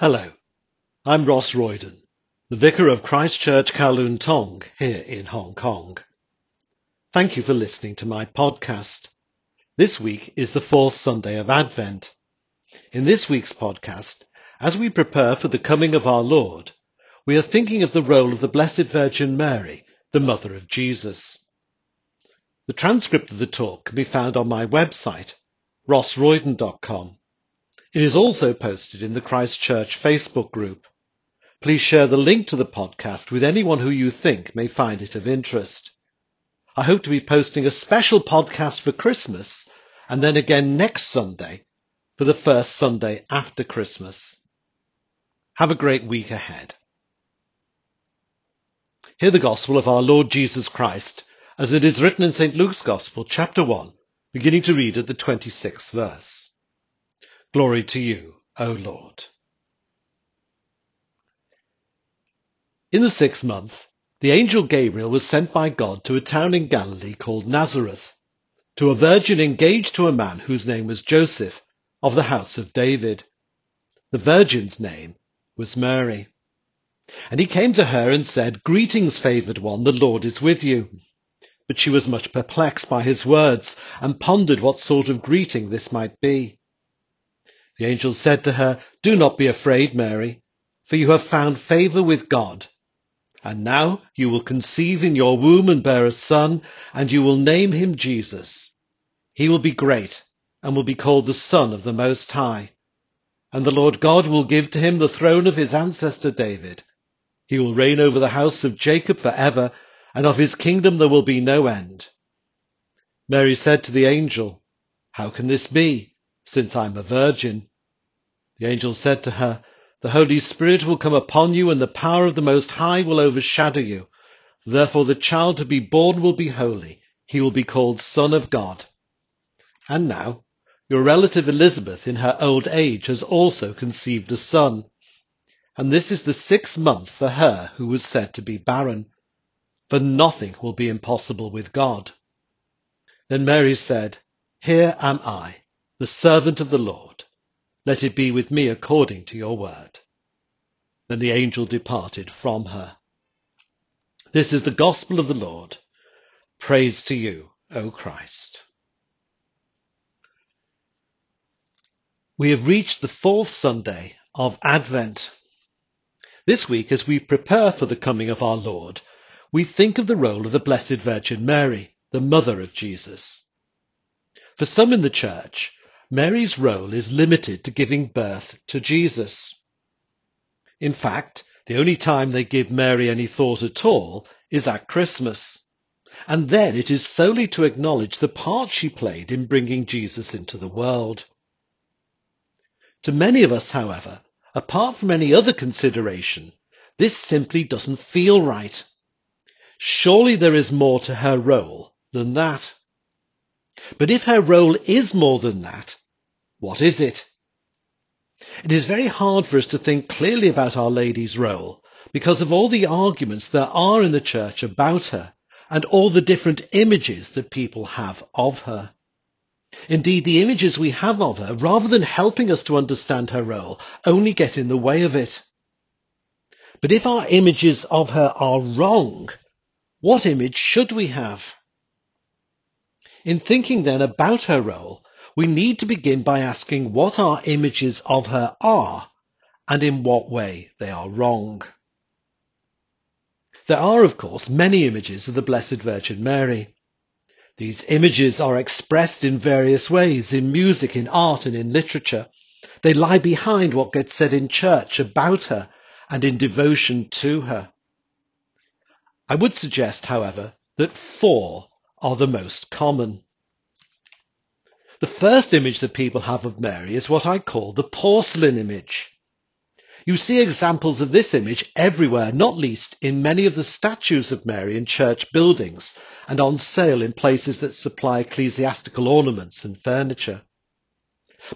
Hello, I'm Ross Royden, the Vicar of Christ Church Kowloon Tong here in Hong Kong. Thank you for listening to my podcast. This week is the fourth Sunday of Advent. In this week's podcast, as we prepare for the coming of our Lord, we are thinking of the role of the Blessed Virgin Mary, the Mother of Jesus. The transcript of the talk can be found on my website, rossroyden.com. It is also posted in the Christchurch Facebook group. Please share the link to the podcast with anyone who you think may find it of interest. I hope to be posting a special podcast for Christmas and then again next Sunday for the first Sunday after Christmas. Have a great week ahead. Hear the Gospel of our Lord Jesus Christ as it is written in St. Luke's Gospel, chapter 1, beginning to read at the 26th verse. Glory to you, O Lord. In the sixth month, the angel Gabriel was sent by God to a town in Galilee called Nazareth, to a virgin engaged to a man whose name was Joseph, of the house of David. The virgin's name was Mary. And he came to her and said, Greetings, favored one, the Lord is with you. But she was much perplexed by his words, and pondered what sort of greeting this might be. The angel said to her, Do not be afraid, Mary, for you have found favor with God. And now you will conceive in your womb and bear a son, and you will name him Jesus. He will be great, and will be called the Son of the Most High. And the Lord God will give to him the throne of his ancestor David. He will reign over the house of Jacob for ever, and of his kingdom there will be no end. Mary said to the angel, How can this be, since I'm a virgin? The angel said to her, The Holy Spirit will come upon you, and the power of the Most High will overshadow you. Therefore the child to be born will be holy. He will be called Son of God. And now, your relative Elizabeth in her old age has also conceived a son. And this is the sixth month for her who was said to be barren. For nothing will be impossible with God. Then Mary said, Here am I, the servant of the Lord let it be with me according to your word. Then the angel departed from her. This is the gospel of the Lord. Praise to you, O Christ. We have reached the fourth Sunday of Advent. This week, as we prepare for the coming of our Lord, we think of the role of the Blessed Virgin Mary, the mother of Jesus. For some in the church, Mary's role is limited to giving birth to Jesus. In fact, the only time they give Mary any thought at all is at Christmas. And then it is solely to acknowledge the part she played in bringing Jesus into the world. To many of us, however, apart from any other consideration, this simply doesn't feel right. Surely there is more to her role than that. But if her role is more than that, what is it? It is very hard for us to think clearly about Our Lady's role because of all the arguments there are in the church about her and all the different images that people have of her. Indeed, the images we have of her, rather than helping us to understand her role, only get in the way of it. But if our images of her are wrong, what image should we have? In thinking then about her role, we need to begin by asking what our images of her are and in what way they are wrong. There are, of course, many images of the Blessed Virgin Mary. These images are expressed in various ways, in music, in art, and in literature. They lie behind what gets said in church about her and in devotion to her. I would suggest, however, that four are the most common. The first image that people have of Mary is what I call the porcelain image. You see examples of this image everywhere, not least in many of the statues of Mary in church buildings and on sale in places that supply ecclesiastical ornaments and furniture.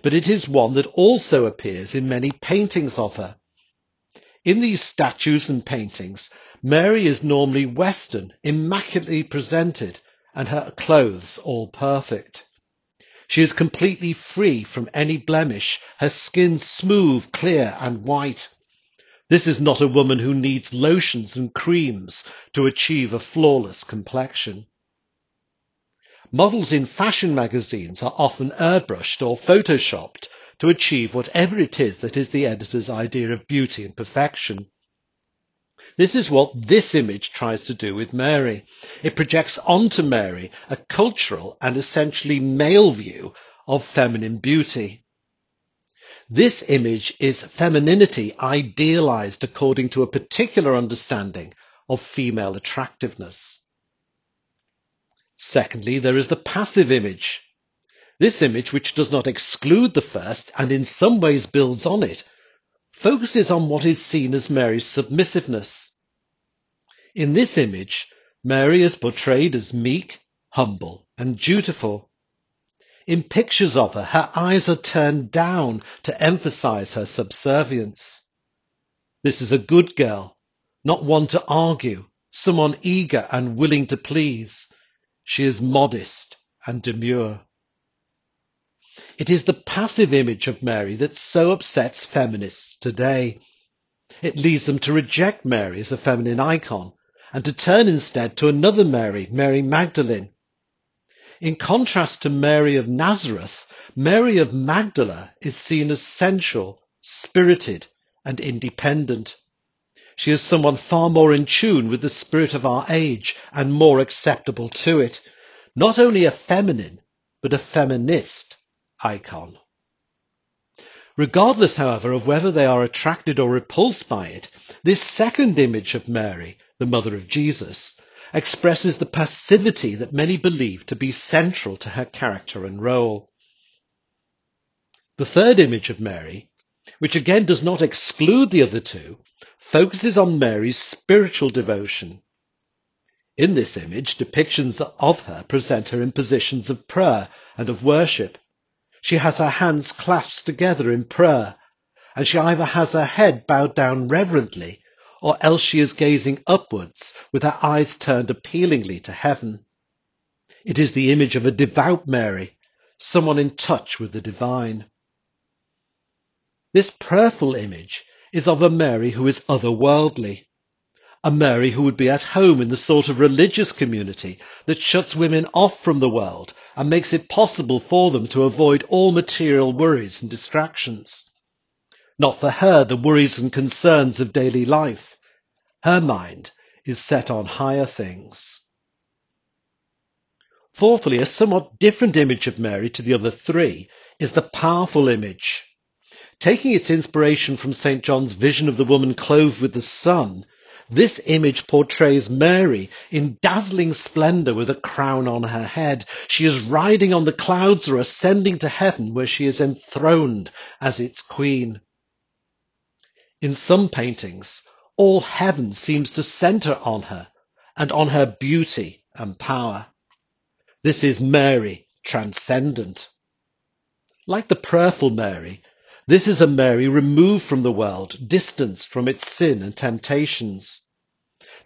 But it is one that also appears in many paintings of her. In these statues and paintings, Mary is normally Western, immaculately presented, and her clothes all perfect. She is completely free from any blemish, her skin smooth, clear and white. This is not a woman who needs lotions and creams to achieve a flawless complexion. Models in fashion magazines are often airbrushed or photoshopped to achieve whatever it is that is the editor's idea of beauty and perfection. This is what this image tries to do with Mary. It projects onto Mary a cultural and essentially male view of feminine beauty. This image is femininity idealized according to a particular understanding of female attractiveness. Secondly, there is the passive image. This image, which does not exclude the first and in some ways builds on it, focuses on what is seen as Mary's submissiveness. In this image, Mary is portrayed as meek, humble, and dutiful. In pictures of her, her eyes are turned down to emphasize her subservience. This is a good girl, not one to argue, someone eager and willing to please. She is modest and demure. It is the passive image of Mary that so upsets feminists today. It leads them to reject Mary as a feminine icon and to turn instead to another Mary, Mary Magdalene. In contrast to Mary of Nazareth, Mary of Magdala is seen as sensual, spirited, and independent. She is someone far more in tune with the spirit of our age and more acceptable to it. Not only a feminine, but a feminist icon. Regardless, however, of whether they are attracted or repulsed by it, this second image of Mary, the mother of Jesus, expresses the passivity that many believe to be central to her character and role. The third image of Mary, which again does not exclude the other two, focuses on Mary's spiritual devotion. In this image, depictions of her present her in positions of prayer and of worship, she has her hands clasped together in prayer, and she either has her head bowed down reverently, or else she is gazing upwards with her eyes turned appealingly to heaven. It is the image of a devout Mary, someone in touch with the divine. This prayerful image is of a Mary who is otherworldly a Mary who would be at home in the sort of religious community that shuts women off from the world and makes it possible for them to avoid all material worries and distractions. Not for her the worries and concerns of daily life. Her mind is set on higher things. Fourthly, a somewhat different image of Mary to the other three is the powerful image. Taking its inspiration from St. John's vision of the woman clothed with the sun, this image portrays Mary in dazzling splendor with a crown on her head. She is riding on the clouds or ascending to heaven where she is enthroned as its queen. In some paintings, all heaven seems to center on her and on her beauty and power. This is Mary transcendent. Like the prayerful Mary, this is a Mary removed from the world, distanced from its sin and temptations.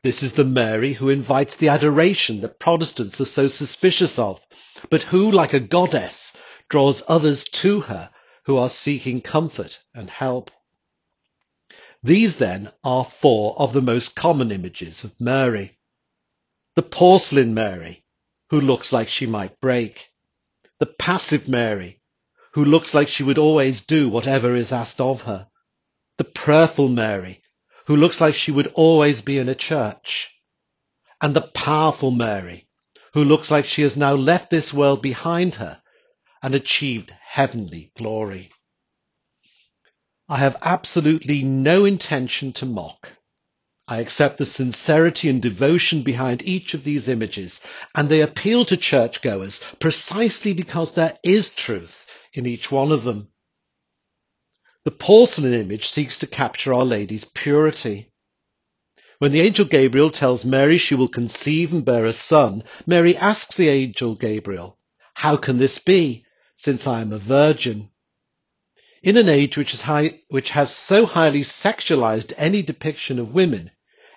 This is the Mary who invites the adoration that Protestants are so suspicious of, but who, like a goddess, draws others to her who are seeking comfort and help. These then are four of the most common images of Mary. The porcelain Mary, who looks like she might break. The passive Mary, who looks like she would always do whatever is asked of her. The prayerful Mary, who looks like she would always be in a church. And the powerful Mary, who looks like she has now left this world behind her and achieved heavenly glory. I have absolutely no intention to mock. I accept the sincerity and devotion behind each of these images, and they appeal to churchgoers precisely because there is truth in each one of them. The porcelain image seeks to capture Our Lady's purity. When the angel Gabriel tells Mary she will conceive and bear a son, Mary asks the angel Gabriel, How can this be, since I am a virgin? In an age which, high, which has so highly sexualized any depiction of women,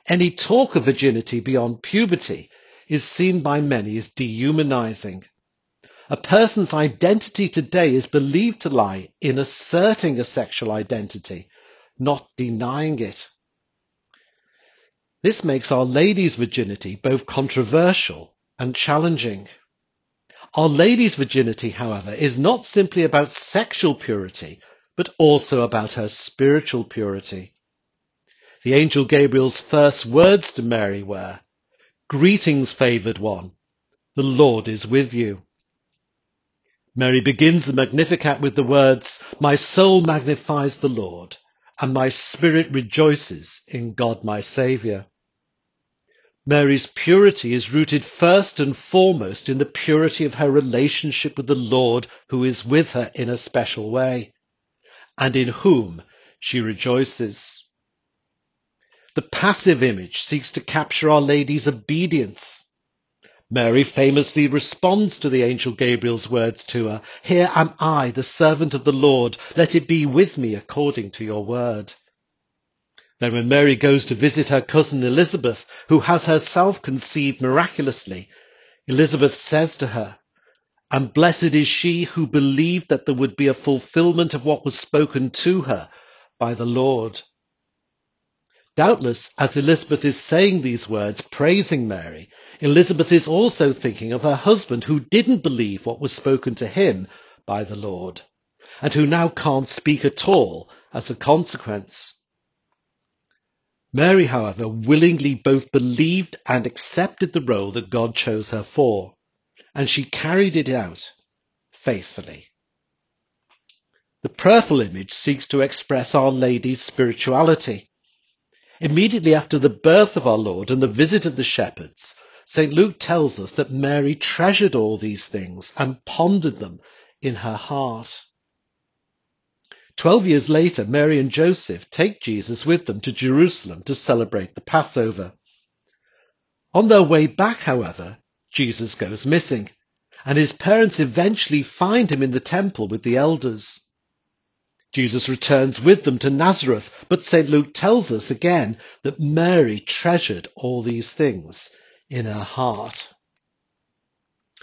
any talk of virginity beyond puberty is seen by many as dehumanizing. A person's identity today is believed to lie in asserting a sexual identity, not denying it. This makes Our Lady's virginity both controversial and challenging. Our Lady's virginity, however, is not simply about sexual purity, but also about her spiritual purity. The angel Gabriel's first words to Mary were, Greetings, favored one, the Lord is with you. Mary begins the Magnificat with the words, My soul magnifies the Lord, and my spirit rejoices in God my Saviour. Mary's purity is rooted first and foremost in the purity of her relationship with the Lord who is with her in a special way, and in whom she rejoices. The passive image seeks to capture Our Lady's obedience. Mary famously responds to the angel Gabriel's words to her, Here am I, the servant of the Lord, let it be with me according to your word. Then when Mary goes to visit her cousin Elizabeth, who has herself conceived miraculously, Elizabeth says to her, And blessed is she who believed that there would be a fulfillment of what was spoken to her by the Lord. Doubtless, as Elizabeth is saying these words, praising Mary, Elizabeth is also thinking of her husband who didn't believe what was spoken to him by the Lord, and who now can't speak at all as a consequence. Mary, however, willingly both believed and accepted the role that God chose her for, and she carried it out faithfully. The prayerful image seeks to express Our Lady's spirituality Immediately after the birth of our Lord and the visit of the shepherds, St. Luke tells us that Mary treasured all these things and pondered them in her heart. Twelve years later, Mary and Joseph take Jesus with them to Jerusalem to celebrate the Passover. On their way back, however, Jesus goes missing, and his parents eventually find him in the temple with the elders. Jesus returns with them to Nazareth, but St. Luke tells us again that Mary treasured all these things in her heart.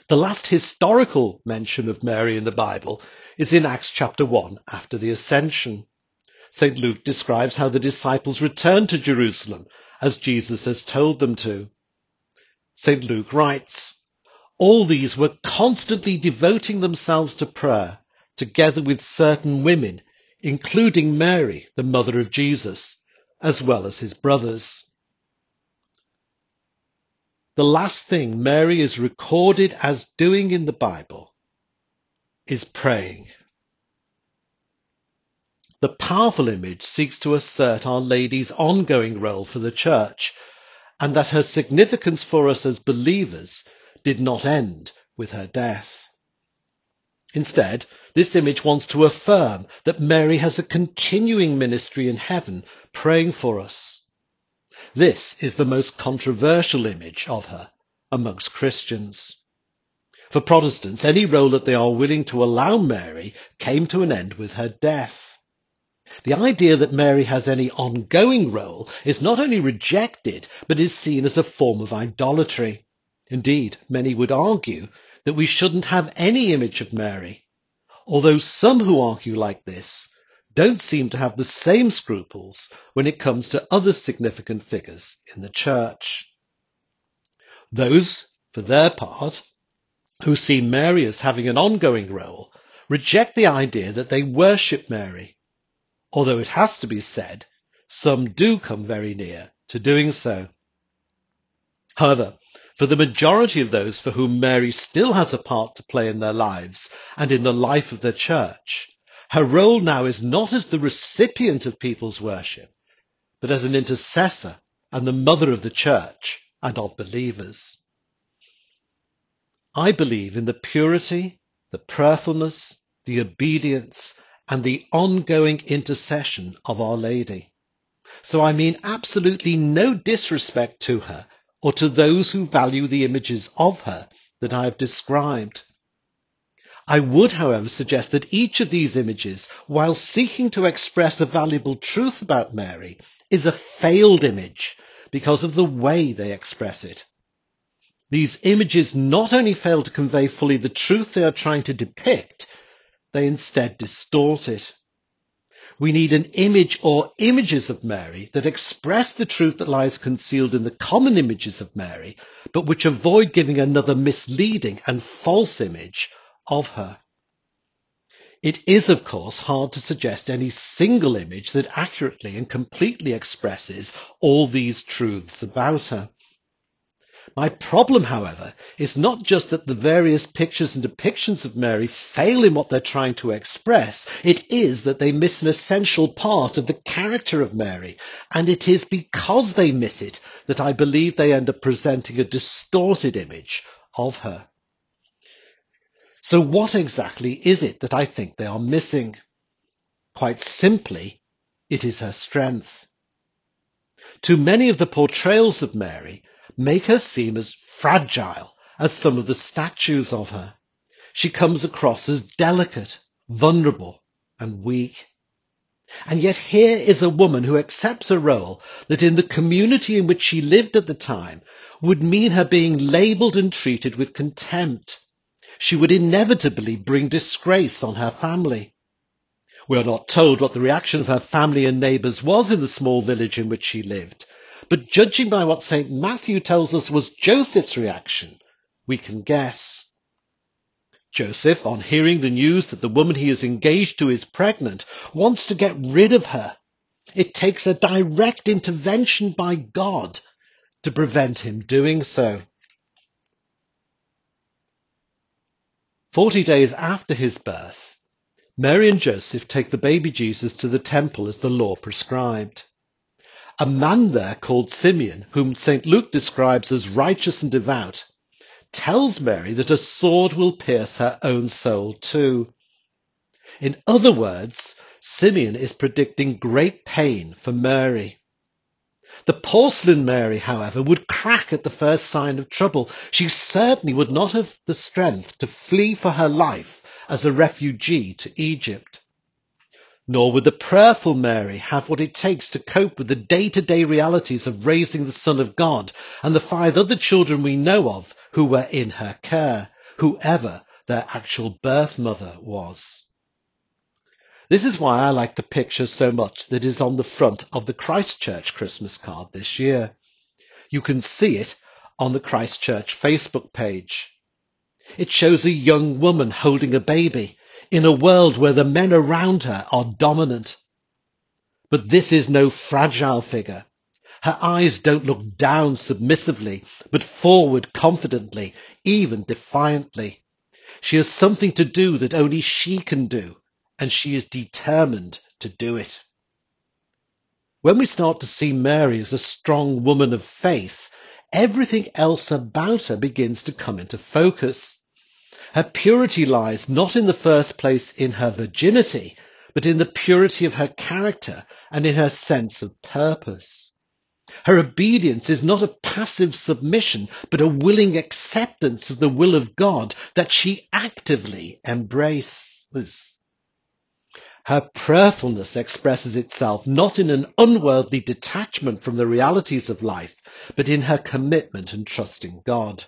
The last historical mention of Mary in the Bible is in Acts chapter 1 after the ascension. St. Luke describes how the disciples returned to Jerusalem as Jesus has told them to. St. Luke writes, All these were constantly devoting themselves to prayer, together with certain women including Mary, the mother of Jesus, as well as his brothers. The last thing Mary is recorded as doing in the Bible is praying. The powerful image seeks to assert Our Lady's ongoing role for the Church and that her significance for us as believers did not end with her death. Instead, this image wants to affirm that Mary has a continuing ministry in heaven praying for us. This is the most controversial image of her amongst Christians. For Protestants, any role that they are willing to allow Mary came to an end with her death. The idea that Mary has any ongoing role is not only rejected, but is seen as a form of idolatry. Indeed, many would argue that we shouldn't have any image of Mary, although some who argue like this don't seem to have the same scruples when it comes to other significant figures in the church. Those, for their part, who see Mary as having an ongoing role reject the idea that they worship Mary, although it has to be said, some do come very near to doing so. However, for the majority of those for whom Mary still has a part to play in their lives and in the life of the church, her role now is not as the recipient of people's worship, but as an intercessor and the mother of the church and of believers. I believe in the purity, the prayerfulness, the obedience, and the ongoing intercession of Our Lady. So I mean absolutely no disrespect to her or to those who value the images of her that I have described. I would, however, suggest that each of these images, while seeking to express a valuable truth about Mary, is a failed image because of the way they express it. These images not only fail to convey fully the truth they are trying to depict, they instead distort it. We need an image or images of Mary that express the truth that lies concealed in the common images of Mary, but which avoid giving another misleading and false image of her. It is, of course, hard to suggest any single image that accurately and completely expresses all these truths about her. My problem, however, is not just that the various pictures and depictions of Mary fail in what they're trying to express, it is that they miss an essential part of the character of Mary, and it is because they miss it that I believe they end up presenting a distorted image of her. So what exactly is it that I think they are missing? Quite simply, it is her strength. To many of the portrayals of Mary make her seem as fragile as some of the statues of her. She comes across as delicate, vulnerable, and weak. And yet here is a woman who accepts a role that in the community in which she lived at the time would mean her being labeled and treated with contempt. She would inevitably bring disgrace on her family. We are not told what the reaction of her family and neighbours was in the small village in which she lived, but judging by what St. Matthew tells us was Joseph's reaction, we can guess. Joseph, on hearing the news that the woman he is engaged to is pregnant, wants to get rid of her. It takes a direct intervention by God to prevent him doing so. Forty days after his birth, Mary and Joseph take the baby Jesus to the temple as the law prescribed. A man there called Simeon, whom St. Luke describes as righteous and devout, tells Mary that a sword will pierce her own soul too. In other words, Simeon is predicting great pain for Mary. The porcelain Mary, however, would crack at the first sign of trouble. She certainly would not have the strength to flee for her life as a refugee to Egypt. Nor would the prayerful Mary have what it takes to cope with the day-to-day realities of raising the Son of God and the five other children we know of who were in her care, whoever their actual birth mother was. This is why I like the picture so much that is on the front of the Christchurch Christmas card this year. You can see it on the Christchurch Facebook page. It shows a young woman holding a baby in a world where the men around her are dominant. But this is no fragile figure. Her eyes don't look down submissively, but forward confidently, even defiantly. She has something to do that only she can do, and she is determined to do it. When we start to see Mary as a strong woman of faith, everything else about her begins to come into focus. Her purity lies not in the first place in her virginity, but in the purity of her character and in her sense of purpose. Her obedience is not a passive submission, but a willing acceptance of the will of God that she actively embraces. Her prayerfulness expresses itself not in an unworldly detachment from the realities of life, but in her commitment and trust in God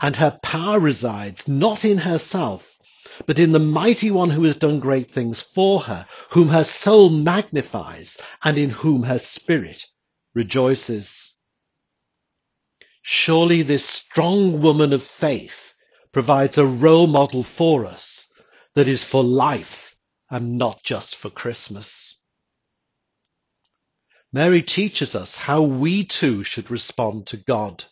and her power resides not in herself, but in the mighty one who has done great things for her, whom her soul magnifies, and in whom her spirit rejoices. Surely this strong woman of faith provides a role model for us that is for life and not just for Christmas. Mary teaches us how we too should respond to God.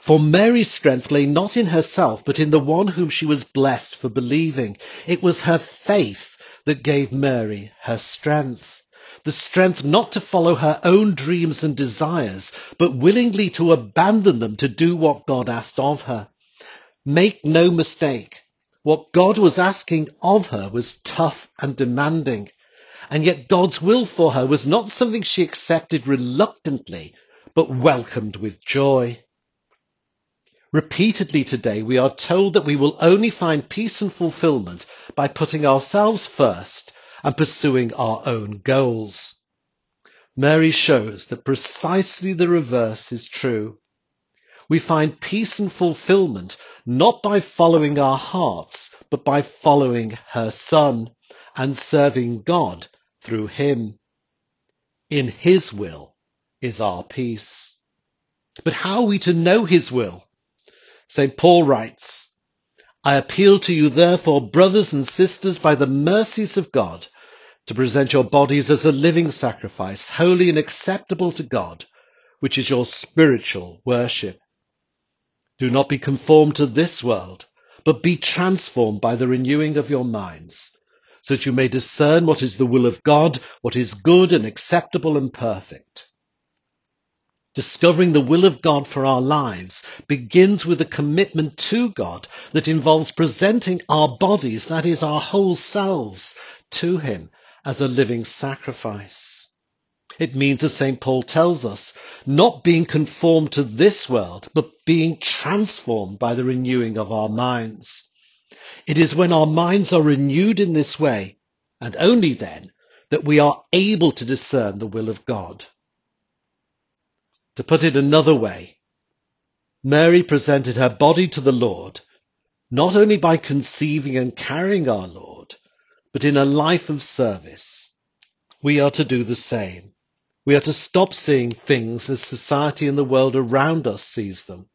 For Mary's strength lay not in herself, but in the one whom she was blessed for believing. It was her faith that gave Mary her strength. The strength not to follow her own dreams and desires, but willingly to abandon them to do what God asked of her. Make no mistake. What God was asking of her was tough and demanding. And yet God's will for her was not something she accepted reluctantly, but welcomed with joy. Repeatedly today, we are told that we will only find peace and fulfillment by putting ourselves first and pursuing our own goals. Mary shows that precisely the reverse is true. we find peace and fulfillment not by following our hearts, but by following her Son and serving God through him. In his will is our peace. But how are we to know his will? St. Paul writes, I appeal to you therefore, brothers and sisters, by the mercies of God, to present your bodies as a living sacrifice, holy and acceptable to God, which is your spiritual worship. Do not be conformed to this world, but be transformed by the renewing of your minds, so that you may discern what is the will of God, what is good and acceptable and perfect. Discovering the will of God for our lives begins with a commitment to God that involves presenting our bodies, that is our whole selves, to Him as a living sacrifice. It means, as St. Paul tells us, not being conformed to this world, but being transformed by the renewing of our minds. It is when our minds are renewed in this way, and only then, that we are able to discern the will of God. To put it another way, Mary presented her body to the Lord, not only by conceiving and carrying our Lord, but in a life of service. We are to do the same. We are to stop seeing things as society and the world around us sees them,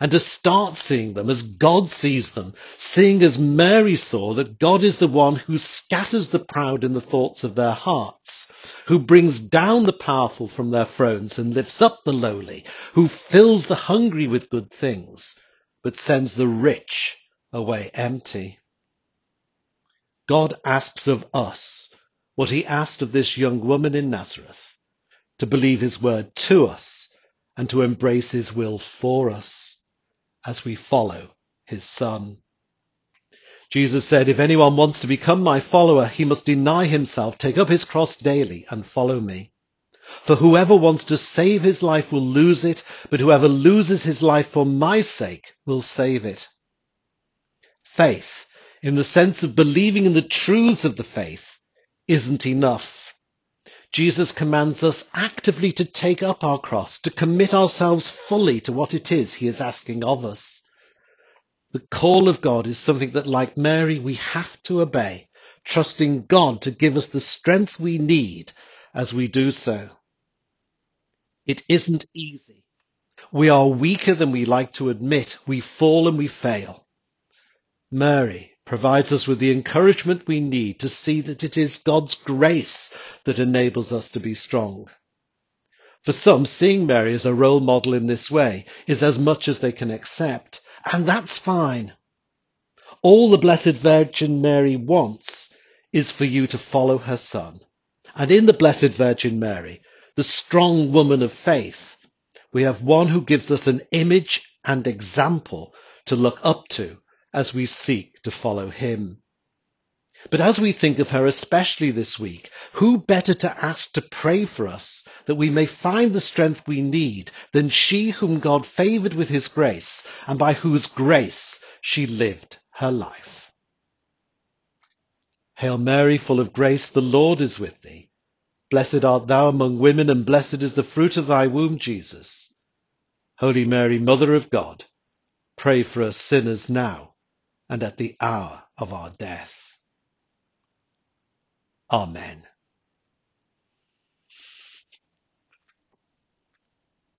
and to start seeing them as God sees them, seeing as Mary saw that God is the one who scatters the proud in the thoughts of their hearts, who brings down the powerful from their thrones and lifts up the lowly, who fills the hungry with good things, but sends the rich away empty. God asks of us what he asked of this young woman in Nazareth, to believe his word to us and to embrace his will for us as we follow his son. Jesus said, if anyone wants to become my follower, he must deny himself, take up his cross daily and follow me. For whoever wants to save his life will lose it, but whoever loses his life for my sake will save it. Faith, in the sense of believing in the truths of the faith, isn't enough. Jesus commands us actively to take up our cross, to commit ourselves fully to what it is he is asking of us. The call of God is something that, like Mary, we have to obey, trusting God to give us the strength we need as we do so. It isn't easy. We are weaker than we like to admit. We fall and we fail. Mary provides us with the encouragement we need to see that it is God's grace that enables us to be strong. For some, seeing Mary as a role model in this way is as much as they can accept, and that's fine. All the Blessed Virgin Mary wants is for you to follow her son. And in the Blessed Virgin Mary, the strong woman of faith, we have one who gives us an image and example to look up to as we seek to follow him. But as we think of her especially this week, who better to ask to pray for us that we may find the strength we need than she whom God favored with his grace and by whose grace she lived her life. Hail Mary, full of grace, the Lord is with thee. Blessed art thou among women, and blessed is the fruit of thy womb, Jesus. Holy Mary, Mother of God, pray for us sinners now and at the hour of our death. Amen.